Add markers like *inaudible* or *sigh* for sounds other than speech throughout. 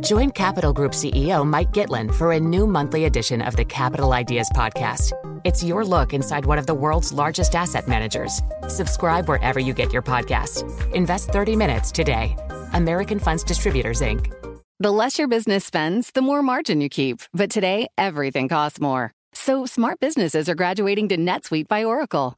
Join Capital Group CEO Mike Gitlin for a new monthly edition of the Capital Ideas Podcast. It's your look inside one of the world's largest asset managers. Subscribe wherever you get your podcasts. Invest 30 minutes today. American Funds Distributors, Inc. The less your business spends, the more margin you keep. But today, everything costs more. So smart businesses are graduating to NetSuite by Oracle.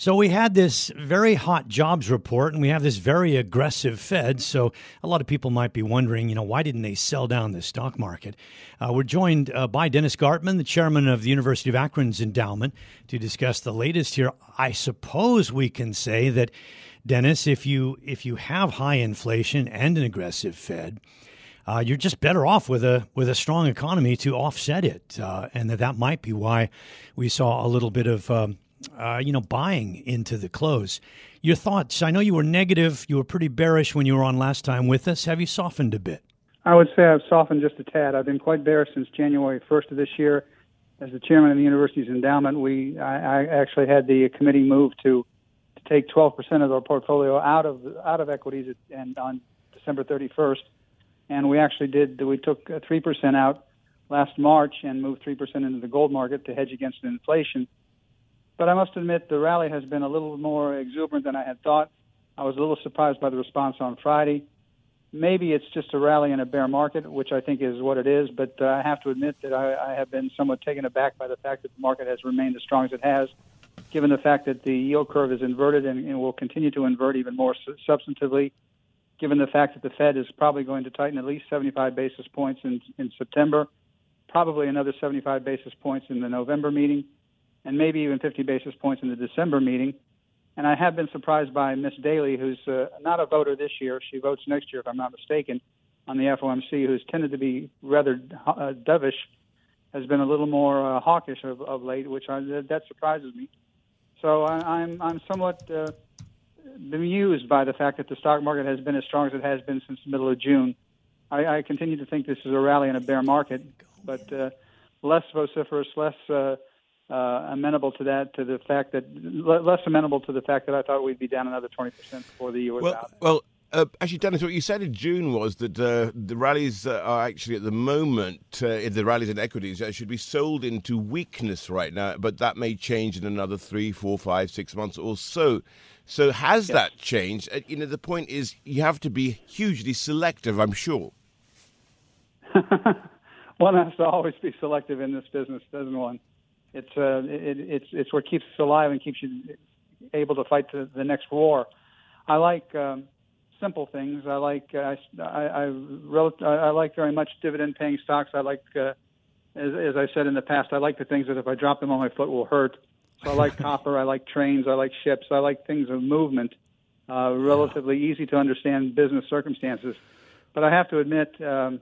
So we had this very hot jobs report and we have this very aggressive Fed. So a lot of people might be wondering, you know, why didn't they sell down the stock market? Uh, we're joined uh, by Dennis Gartman, the chairman of the University of Akron's endowment, to discuss the latest here. I suppose we can say that, Dennis, if you if you have high inflation and an aggressive Fed, uh, you're just better off with a with a strong economy to offset it, uh, and that that might be why we saw a little bit of um, uh, you know, buying into the close. Your thoughts? I know you were negative. You were pretty bearish when you were on last time with us. Have you softened a bit? I would say I've softened just a tad. I've been quite bearish since January 1st of this year. As the chairman of the university's endowment, we I, I actually had the committee move to to take 12% of our portfolio out of out of equities and on December 31st, and we actually did. We took 3% out last March and moved 3% into the gold market to hedge against inflation. But I must admit the rally has been a little more exuberant than I had thought. I was a little surprised by the response on Friday. Maybe it's just a rally in a bear market, which I think is what it is. But uh, I have to admit that I, I have been somewhat taken aback by the fact that the market has remained as strong as it has, given the fact that the yield curve is inverted and, and will continue to invert even more substantively, given the fact that the Fed is probably going to tighten at least 75 basis points in, in September, probably another 75 basis points in the November meeting and maybe even 50 basis points in the December meeting. And I have been surprised by Miss Daly, who's uh, not a voter this year. She votes next year, if I'm not mistaken, on the FOMC, who's tended to be rather uh, dovish, has been a little more uh, hawkish of, of late, which I, that surprises me. So I, I'm I'm somewhat uh, bemused by the fact that the stock market has been as strong as it has been since the middle of June. I, I continue to think this is a rally in a bear market, but uh, less vociferous, less uh, uh, amenable to that, to the fact that less amenable to the fact that I thought we'd be down another 20% before the year was well, out. Well, uh, actually, Dennis, what you said in June was that uh, the rallies uh, are actually at the moment, uh, the rallies in equities uh, should be sold into weakness right now, but that may change in another three, four, five, six months or so. So has yes. that changed? Uh, you know, the point is you have to be hugely selective, I'm sure. *laughs* one has to always be selective in this business, doesn't one? It's uh, it, it's it's what keeps us alive and keeps you able to fight the, the next war. I like um, simple things. I like uh, I I, I, I like very much dividend paying stocks. I like uh, as, as I said in the past, I like the things that if I drop them on my foot will hurt. So I like *laughs* copper. I like trains. I like ships. I like things of movement. Uh, relatively easy to understand business circumstances. But I have to admit, um,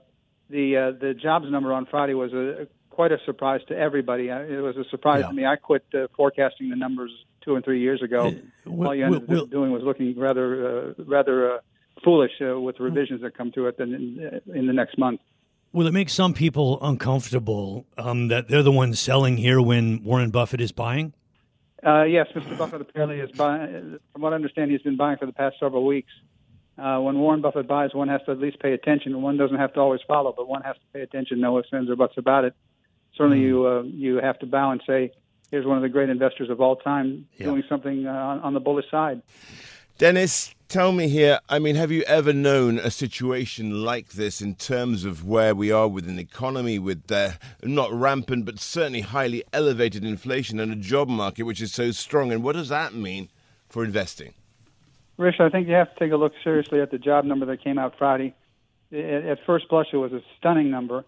the uh, the jobs number on Friday was a, quite a surprise to everybody. It was a surprise yeah. to me. I quit uh, forecasting the numbers two and three years ago. We'll, All you ended we'll, up doing was looking rather uh, rather uh, foolish uh, with the revisions that come to it in, in the next month. Will it make some people uncomfortable um, that they're the ones selling here when Warren Buffett is buying? Uh, yes, Mr. Buffett apparently is buying. From what I understand, he's been buying for the past several weeks. Uh, when Warren Buffett buys, one has to at least pay attention. One doesn't have to always follow, but one has to pay attention. No ifs, ands, or buts about it certainly mm-hmm. you uh, you have to bow and say, here's one of the great investors of all time yeah. doing something uh, on, on the bullish side. Dennis, tell me here. I mean, have you ever known a situation like this in terms of where we are with an economy with uh, not rampant but certainly highly elevated inflation and a job market which is so strong? And what does that mean for investing? Rich, I think you have to take a look seriously at the job number that came out Friday. At first blush, it was a stunning number.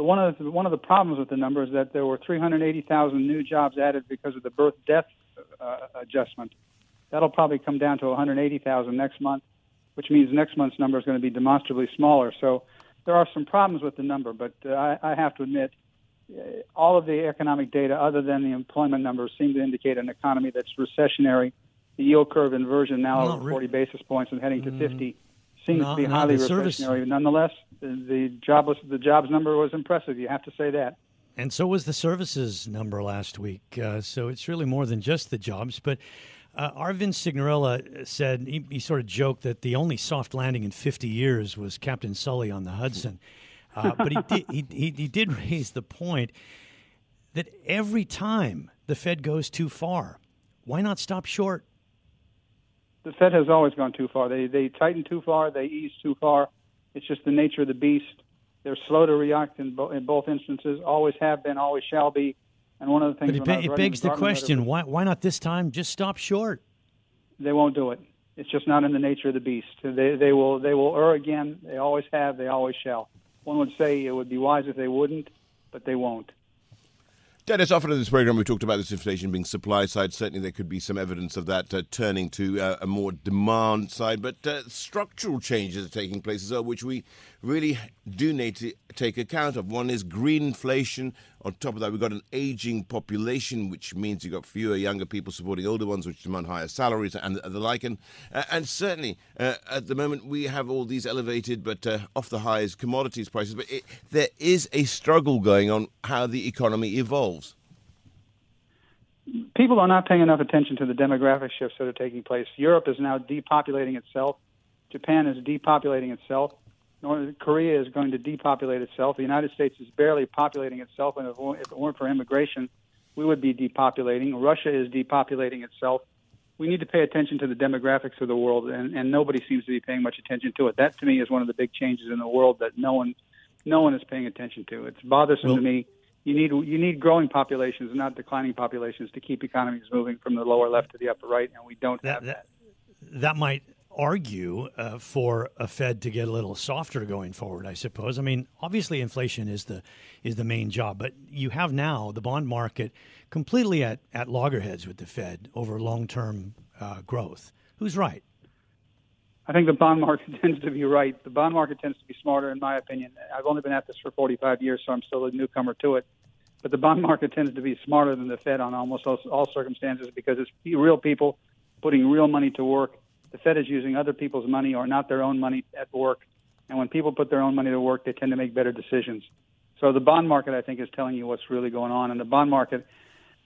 But one of the, one of the problems with the number is that there were 380,000 new jobs added because of the birth death uh, adjustment. That'll probably come down to 180,000 next month, which means next month's number is going to be demonstrably smaller. So there are some problems with the number, but uh, I, I have to admit, uh, all of the economic data, other than the employment numbers, seem to indicate an economy that's recessionary. The yield curve inversion now Not over re- 40 basis points and heading to 50 seems No, to be no, highly recessionary. Nonetheless, the, jobless the jobs number was impressive. You have to say that. And so was the services number last week. Uh, so it's really more than just the jobs. But uh, Arvin Signorella said, he, he sort of joked that the only soft landing in 50 years was Captain Sully on the Hudson. Uh, *laughs* but he did, he, he, he did raise the point that every time the Fed goes too far, why not stop short? The Fed has always gone too far. They they tighten too far. They ease too far. It's just the nature of the beast. They're slow to react in, bo- in both instances. Always have been. Always shall be. And one of the things But it, it begs the question why, why not this time just stop short? they won't do it. It's just not in the nature of the beast. They they will they will err again. They always have. They always shall. One would say it would be wise if they wouldn't, but they won't. Dennis, often in this program, we talked about this inflation being supply side. Certainly, there could be some evidence of that uh, turning to uh, a more demand side. But uh, structural changes are taking place as well, which we really do need to take account of. One is green inflation. On top of that, we've got an aging population, which means you've got fewer younger people supporting older ones, which demand higher salaries and the, like. And, uh, and certainly, uh, at the moment, we have all these elevated but uh, off the highs commodities prices. But it, there is a struggle going on how the economy evolves. People are not paying enough attention to the demographic shifts that are taking place. Europe is now depopulating itself. Japan is depopulating itself. North Korea is going to depopulate itself. The United States is barely populating itself, and if it weren't- if it weren't for immigration, we would be depopulating. Russia is depopulating itself. We need to pay attention to the demographics of the world, and, and nobody seems to be paying much attention to it. That, to me, is one of the big changes in the world that no one, no one is paying attention to. It's bothersome Well- to me. You need you need growing populations, not declining populations, to keep economies moving from the lower left to the upper right, and we don't that, have that. that, that might argue uh, for a Fed to get a little softer going forward. I suppose. I mean, obviously, inflation is the is the main job, but you have now the bond market completely at at loggerheads with the Fed over long term uh, growth. Who's right? I think the bond market *laughs* tends to be right. The bond market tends to be smarter, in my opinion. I've only been at this for 45 years, so I'm still a newcomer to it. But the bond *laughs* market tends to be smarter than the Fed on almost all, all circumstances because it's real people putting real money to work. The Fed is using other people's money or not their own money at work. And when people put their own money to work, they tend to make better decisions. So the bond market, I think, is telling you what's really going on. And the bond market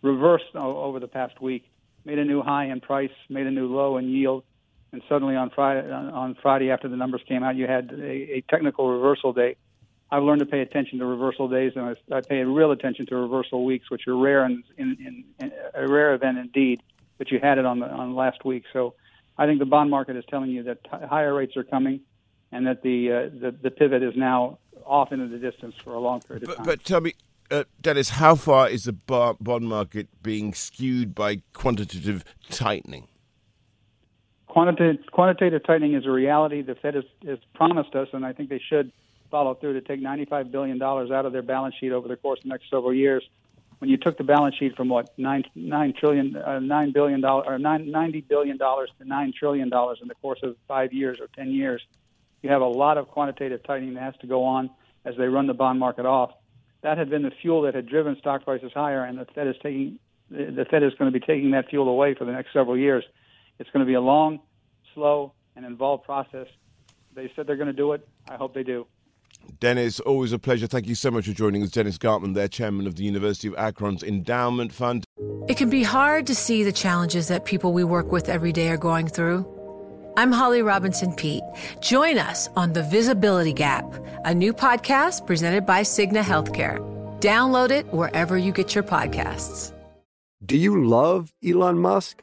reversed over the past week, made a new high in price, made a new low in yield, and suddenly on Friday, on Friday after the numbers came out, you had a, a technical reversal day. I've learned to pay attention to reversal days, and I, I pay real attention to reversal weeks, which are rare and in, in, in, a rare event indeed. But you had it on the on last week, so I think the bond market is telling you that t- higher rates are coming, and that the uh, the, the pivot is now off into the distance for a long period of But, time. but tell me, uh, Dennis, how far is the bar- bond market being skewed by quantitative tightening? Quantitative, quantitative tightening is a reality. The Fed has, has promised us, and I think they should follow through to take $95 billion out of their balance sheet over the course of the next several years. When you took the balance sheet from what nine nine trillion uh, nine billion dollars or nine, ninety billion dollars to nine trillion dollars in the course of five years or ten years, you have a lot of quantitative tightening that has to go on as they run the bond market off. That had been the fuel that had driven stock prices higher, and the Fed is taking the Fed is going to be taking that fuel away for the next several years. It's going to be a long, slow, and involved process. They said they're going to do it. I hope they do. Dennis, always a pleasure. Thank you so much for joining us. Dennis Gartman, there, chairman of the University of Akron's Endowment Fund. It can be hard to see the challenges that people we work with every day are going through. I'm Holly Robinson Peete. Join us on The Visibility Gap, a new podcast presented by Cigna Healthcare. Download it wherever you get your podcasts. Do you love Elon Musk?